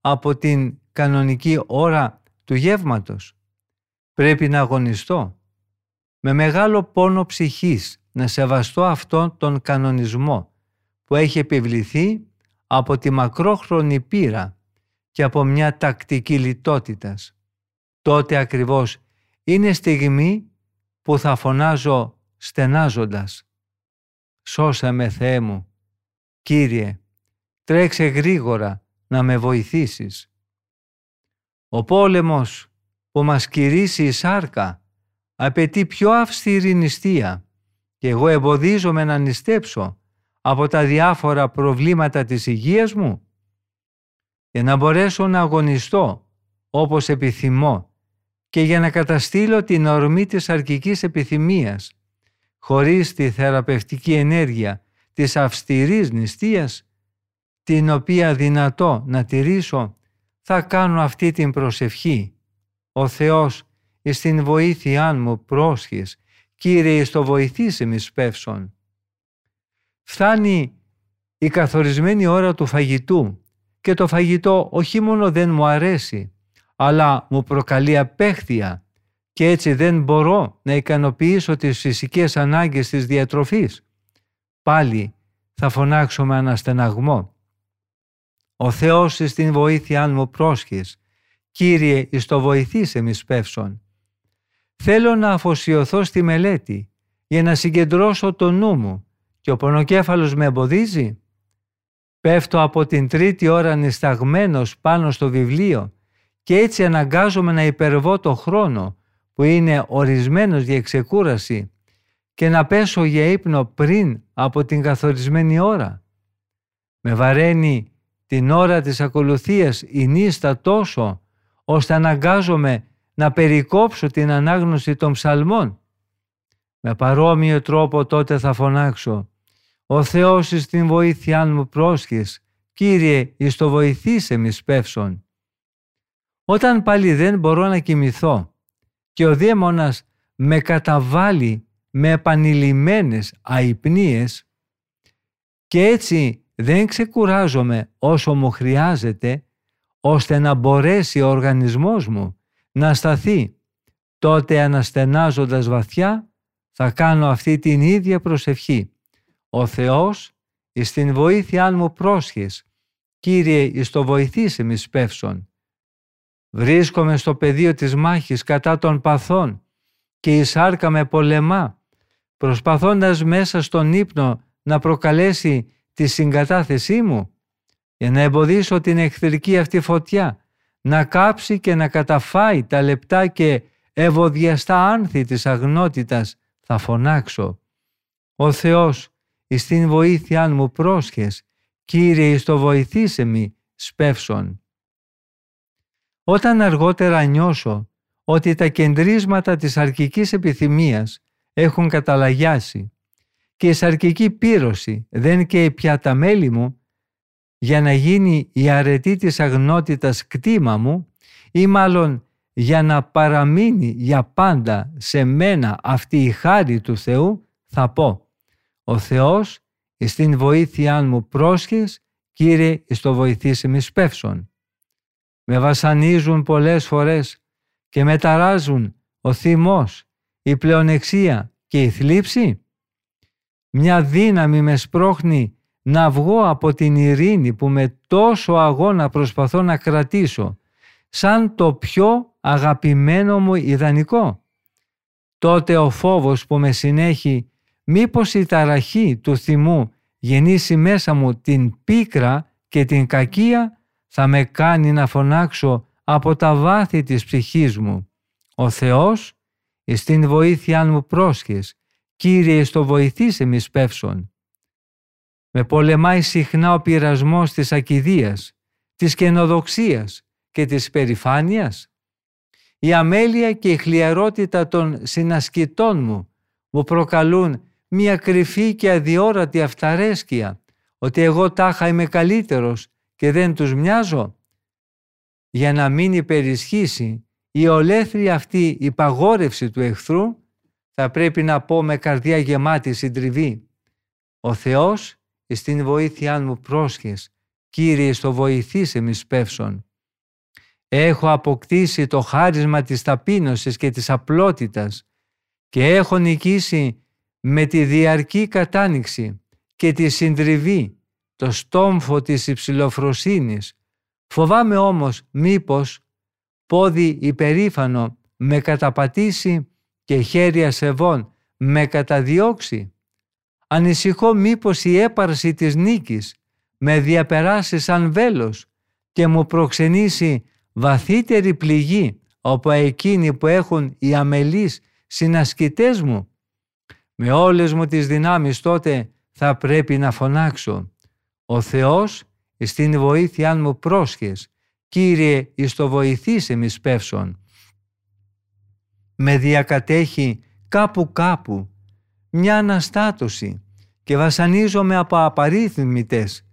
από την κανονική ώρα του γεύματος. Πρέπει να αγωνιστώ. Με μεγάλο πόνο ψυχής να σεβαστώ αυτόν τον κανονισμό που έχει επιβληθεί από τη μακρόχρονη πείρα και από μια τακτική λιτότητας. Τότε ακριβώς είναι στιγμή που θα φωνάζω στενάζοντας. Σώσε με Θεέ μου, Κύριε, τρέξε γρήγορα να με βοηθήσεις. Ο πόλεμος που μας κηρύσει η σάρκα απαιτεί πιο αυστηρή νηστεία και εγώ εμποδίζομαι να νηστέψω από τα διάφορα προβλήματα της υγείας μου για να μπορέσω να αγωνιστώ όπως επιθυμώ και για να καταστήλω την ορμή της αρκικής επιθυμίας χωρίς τη θεραπευτική ενέργεια της αυστηρής νηστείας την οποία δυνατό να τηρήσω θα κάνω αυτή την προσευχή. Ο Θεός εις την βοήθειά μου πρόσχης, Κύριε εις το βοηθήσε μη σπεύσον. Φτάνει η καθορισμένη ώρα του φαγητού και το φαγητό όχι μόνο δεν μου αρέσει, αλλά μου προκαλεί απέχθεια και έτσι δεν μπορώ να ικανοποιήσω τις φυσικές ανάγκες της διατροφής. Πάλι θα φωνάξω με αναστεναγμό. Ο Θεός στην βοήθεια μου πρόσχης, Κύριε εις το βοηθήσε μη σπεύσον. Θέλω να αφοσιωθώ στη μελέτη για να συγκεντρώσω το νου μου και ο πονοκέφαλος με εμποδίζει; Πέφτω από την τρίτη ώρα νησταγμένος πάνω στο βιβλίο και έτσι αναγκάζομαι να υπερβώ το χρόνο που είναι ορισμένος για εξεκούραση και να πέσω για ύπνο πριν από την καθορισμένη ώρα. Με βαραίνει την ώρα της ακολουθίας η νύστα τόσο ώστε αναγκάζομαι να περικόψω την ανάγνωση των ψαλμών. Με παρόμοιο τρόπο τότε θα φωνάξω «Ο Θεός εις την βοήθειά μου πρόσχες, Κύριε εις το βοηθήσε μη σπεύσον». Όταν πάλι δεν μπορώ να κοιμηθώ και ο δαίμονας με καταβάλει με επανειλημμένες αϊπνίες και έτσι δεν ξεκουράζομαι όσο μου χρειάζεται ώστε να μπορέσει ο οργανισμός μου να σταθεί. Τότε αναστενάζοντας βαθιά θα κάνω αυτή την ίδια προσευχή. Ο Θεός εις την βοήθειά μου πρόσχες, Κύριε εις το βοηθήσε μη σπεύσον. Βρίσκομαι στο πεδίο της μάχης κατά των παθών και η σάρκα με πολεμά, προσπαθώντας μέσα στον ύπνο να προκαλέσει τη συγκατάθεσή μου για να εμποδίσω την εχθρική αυτή φωτιά, να κάψει και να καταφάει τα λεπτά και ευωδιαστά άνθη της αγνότητας, θα φωνάξω. Ο Θεός, εις την βοήθειά μου πρόσχες, Κύριε εις το βοηθήσε μη σπεύσον. Όταν αργότερα νιώσω ότι τα κεντρίσματα της αρκικής επιθυμίας έχουν καταλαγιάσει και η σαρκική πύρωση δεν καίει πια τα μέλη μου, για να γίνει η αρετή της αγνότητας κτήμα μου ή μάλλον για να παραμείνει για πάντα σε μένα αυτή η χάρη του Θεού θα πω «Ο Θεός στην βοήθειά μου πρόσχες, Κύριε εις το βοηθήσει μη σπεύσον». Με βασανίζουν πολλές φορές και με ταράζουν ο θυμός, η πλεονεξία και η θλίψη. Μια δύναμη με σπρώχνει να βγω από την ειρήνη που με τόσο αγώνα προσπαθώ να κρατήσω σαν το πιο αγαπημένο μου ιδανικό. Τότε ο φόβος που με συνέχει μήπως η ταραχή του θυμού γεννήσει μέσα μου την πίκρα και την κακία θα με κάνει να φωνάξω από τα βάθη της ψυχής μου. Ο Θεός εις την βοήθεια μου πρόσχες, Κύριε στο βοηθήσε μη σπεύσον. Με πολεμάει συχνά ο πειρασμός της ακιδείας, της καινοδοξίας και της περηφάνειας. Η αμέλεια και η χλιαρότητα των συνασκητών μου μου προκαλούν μια κρυφή και αδιόρατη αυταρέσκεια ότι εγώ τάχα είμαι καλύτερος και δεν τους μοιάζω. Για να μην υπερισχύσει η ολέθρια αυτή υπαγόρευση του εχθρού θα πρέπει να πω με καρδιά γεμάτη συντριβή. Ο Θεός στην βοήθειά μου πρόσχες, Κύριε στο βοηθήσε μη σπεύσον. Έχω αποκτήσει το χάρισμα της ταπείνωσης και της απλότητας και έχω νικήσει με τη διαρκή κατάνοιξη και τη συντριβή το στόμφο της υψηλοφροσύνης. Φοβάμαι όμως μήπως πόδι υπερήφανο με καταπατήσει και χέρι ασεβών με καταδιώξει. Ανησυχώ μήπως η έπαρση της νίκης με διαπεράσει σαν βέλος και μου προξενήσει βαθύτερη πληγή από εκείνοι που έχουν οι αμελείς συνασκητές μου. Με όλες μου τις δυνάμεις τότε θα πρέπει να φωνάξω. Ο Θεός στην βοήθεια μου πρόσχες. Κύριε εις το βοηθήσε μη σπεύσον. Με διακατέχει κάπου κάπου μια αναστάτωση και βασανίζομαι από απαρίθμητες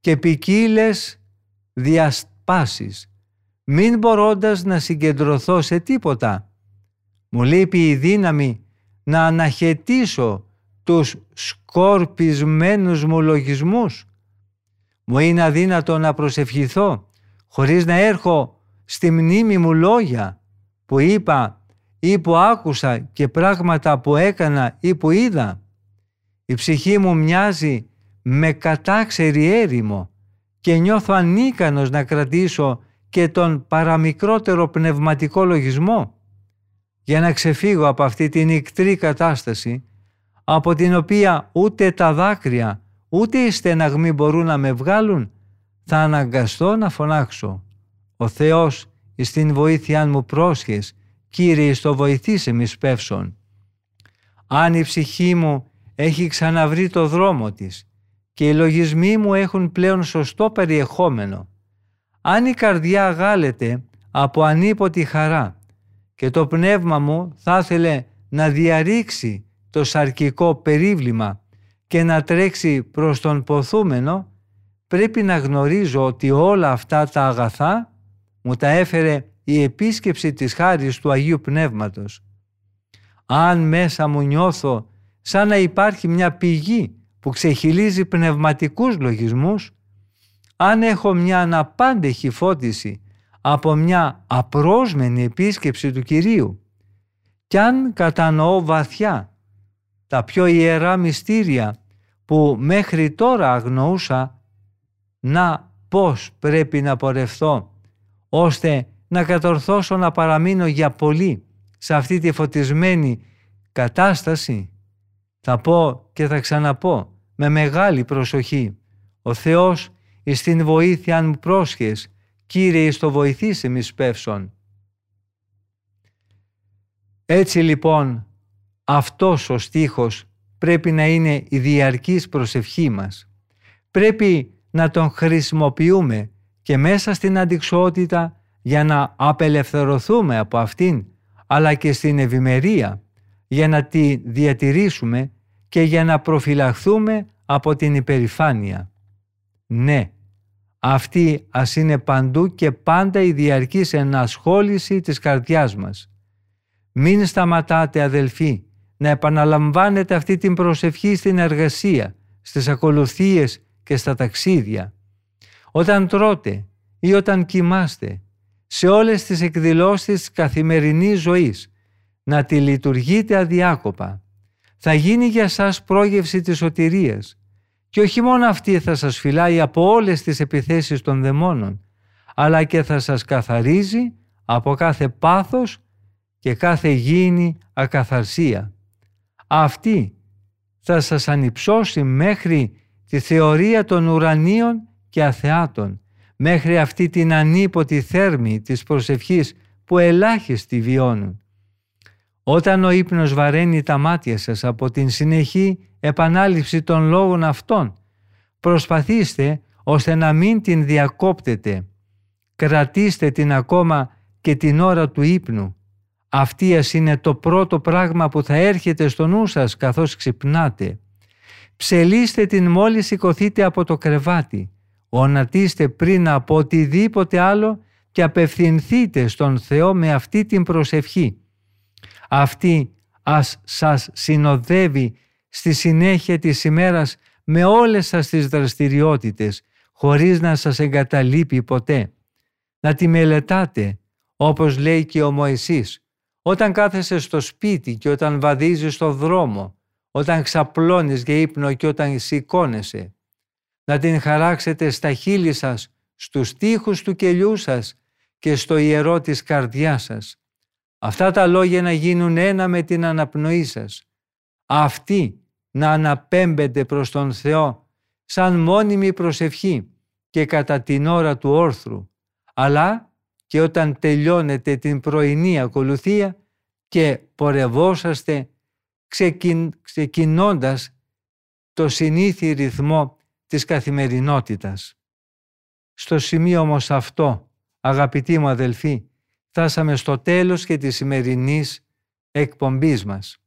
και ποικίλες διασπάσεις, μην μπορώντας να συγκεντρωθώ σε τίποτα. Μου λείπει η δύναμη να αναχαιτήσω τους σκορπισμένους μου λογισμούς. Μου είναι αδύνατο να προσευχηθώ χωρίς να έρχω στη μνήμη μου λόγια που είπα ή που άκουσα και πράγματα που έκανα ή που είδα. Η ψυχή μου μοιάζει με κατάξερη έρημο και νιώθω ανίκανος να κρατήσω και τον παραμικρότερο πνευματικό λογισμό για να ξεφύγω από αυτή την ικτρή κατάσταση από την οποία ούτε τα δάκρυα ούτε οι στεναγμοί μπορούν να με βγάλουν θα αναγκαστώ να φωνάξω «Ο Θεός εις την βοήθειά μου πρόσχες, Κύριε στο βοηθήσε μη σπεύσον». Αν η ψυχή μου έχει ξαναβρει το δρόμο της και οι λογισμοί μου έχουν πλέον σωστό περιεχόμενο, αν η καρδιά γάλεται από ανίποτη χαρά και το πνεύμα μου θα ήθελε να διαρρήξει το σαρκικό περίβλημα και να τρέξει προς τον ποθούμενο, πρέπει να γνωρίζω ότι όλα αυτά τα αγαθά μου τα έφερε η επίσκεψη της χάρης του Αγίου Πνεύματος. Αν μέσα μου νιώθω σαν να υπάρχει μια πηγή που ξεχυλίζει πνευματικούς λογισμούς, αν έχω μια αναπάντεχη φώτιση από μια απρόσμενη επίσκεψη του Κυρίου κι αν κατανοώ βαθιά τα πιο ιερά μυστήρια που μέχρι τώρα αγνοούσα να πώς πρέπει να πορευθώ ώστε να κατορθώσω να παραμείνω για πολύ σε αυτή τη φωτισμένη κατάσταση θα πω και θα ξαναπώ με μεγάλη προσοχή ο Θεός εις την βοήθεια αν μου πρόσχες Κύριε εις το βοηθήσε μη σπεύσον. Έτσι λοιπόν αυτός ο στίχος πρέπει να είναι η διαρκής προσευχή μας. Πρέπει να τον χρησιμοποιούμε και μέσα στην αντικσότητα για να απελευθερωθούμε από αυτήν, αλλά και στην ευημερία για να τη διατηρήσουμε και για να προφυλαχθούμε από την υπερηφάνεια. Ναι, αυτή ας είναι παντού και πάντα η διαρκής ενασχόληση της καρδιάς μας. Μην σταματάτε αδελφοί να επαναλαμβάνετε αυτή την προσευχή στην εργασία, στις ακολουθίες και στα ταξίδια. Όταν τρώτε ή όταν κοιμάστε, σε όλες τις εκδηλώσεις της καθημερινής ζωής, να τη λειτουργείτε αδιάκοπα. Θα γίνει για σας πρόγευση της σωτηρίας και όχι μόνο αυτή θα σας φυλάει από όλες τις επιθέσεις των δαιμόνων, αλλά και θα σας καθαρίζει από κάθε πάθος και κάθε γήινη ακαθαρσία. Αυτή θα σας ανυψώσει μέχρι τη θεωρία των ουρανίων και αθεάτων, μέχρι αυτή την ανίποτη θέρμη της προσευχής που ελάχιστοι βιώνουν. Όταν ο ύπνος βαραίνει τα μάτια σας από την συνεχή επανάληψη των λόγων αυτών, προσπαθήστε ώστε να μην την διακόπτετε. Κρατήστε την ακόμα και την ώρα του ύπνου. Αυτίας είναι το πρώτο πράγμα που θα έρχεται στο νου σας καθώς ξυπνάτε. Ψελίστε την μόλις σηκωθείτε από το κρεβάτι. Ονατίστε πριν από οτιδήποτε άλλο και απευθυνθείτε στον Θεό με αυτή την προσευχή. Αυτή ας σας συνοδεύει στη συνέχεια της ημέρας με όλες σας τις δραστηριότητες χωρίς να σας εγκαταλείπει ποτέ. Να τη μελετάτε όπως λέει και ο Μωυσής όταν κάθεσαι στο σπίτι και όταν βαδίζεις στο δρόμο όταν ξαπλώνεις για ύπνο και όταν σηκώνεσαι. Να την χαράξετε στα χείλη σας, στους τοίχους του κελιού σας και στο ιερό της καρδιάς σας. Αυτά τα λόγια να γίνουν ένα με την αναπνοή σας. Αυτή να αναπέμπεται προς τον Θεό σαν μόνιμη προσευχή και κατά την ώρα του όρθρου, αλλά και όταν τελειώνετε την πρωινή ακολουθία και πορευόσαστε ξεκιν, ξεκινώντας το συνήθι ρυθμό της καθημερινότητας. Στο σημείο όμως αυτό, αγαπητοί μου αδελφοί, φτάσαμε στο τέλος και της σημερινής εκπομπής μας.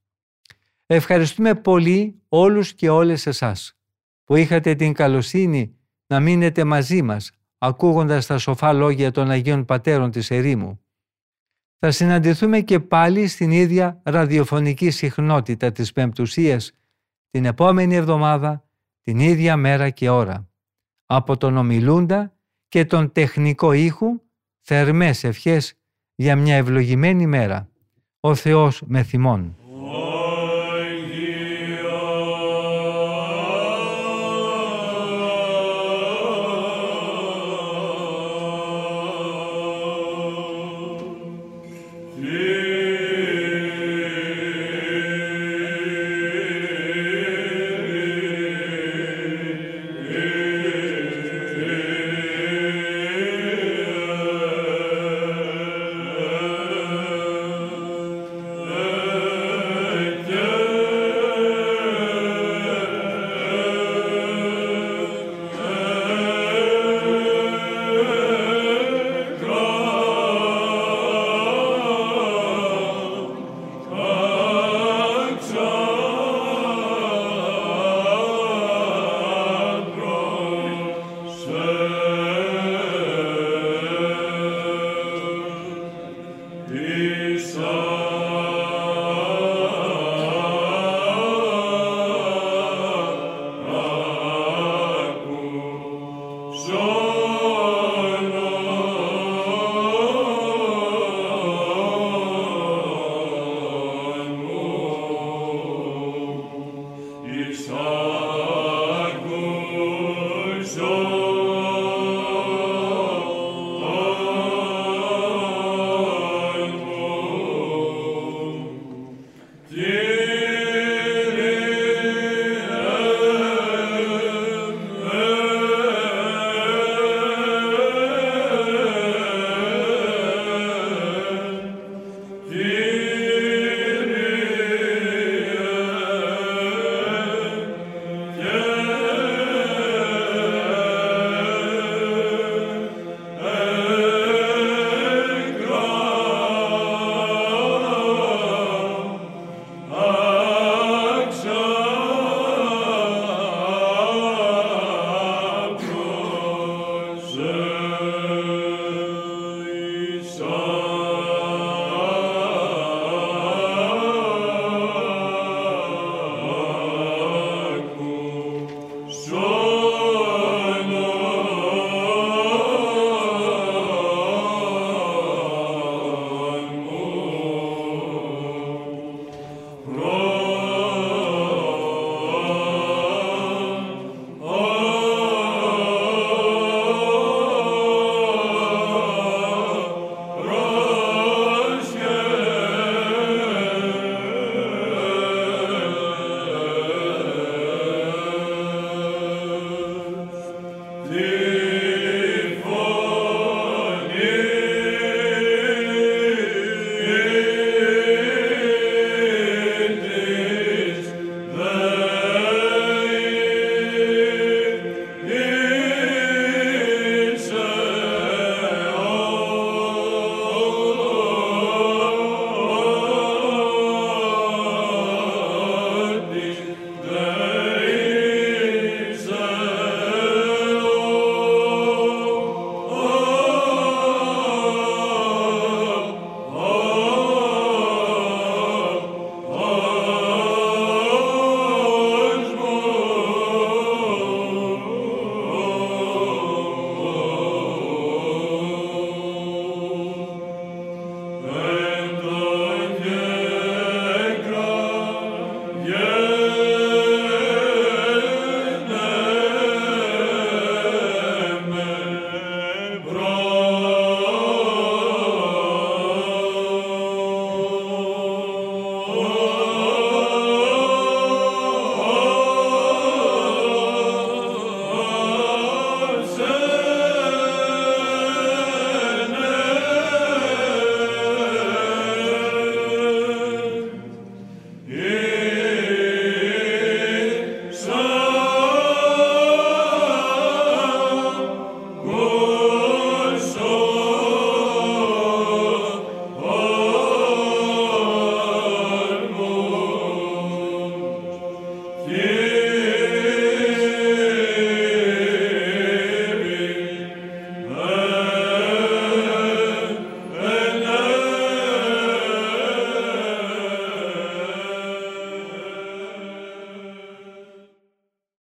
Ευχαριστούμε πολύ όλους και όλες εσάς που είχατε την καλοσύνη να μείνετε μαζί μας ακούγοντας τα σοφά λόγια των Αγίων Πατέρων της Ερήμου. Θα συναντηθούμε και πάλι στην ίδια ραδιοφωνική συχνότητα της Πεμπτουσίας την επόμενη εβδομάδα, την ίδια μέρα και ώρα. Από τον ομιλούντα και τον τεχνικό ήχου, θερμές ευχές για μια ευλογημένη μέρα. Ο Θεός με θυμών.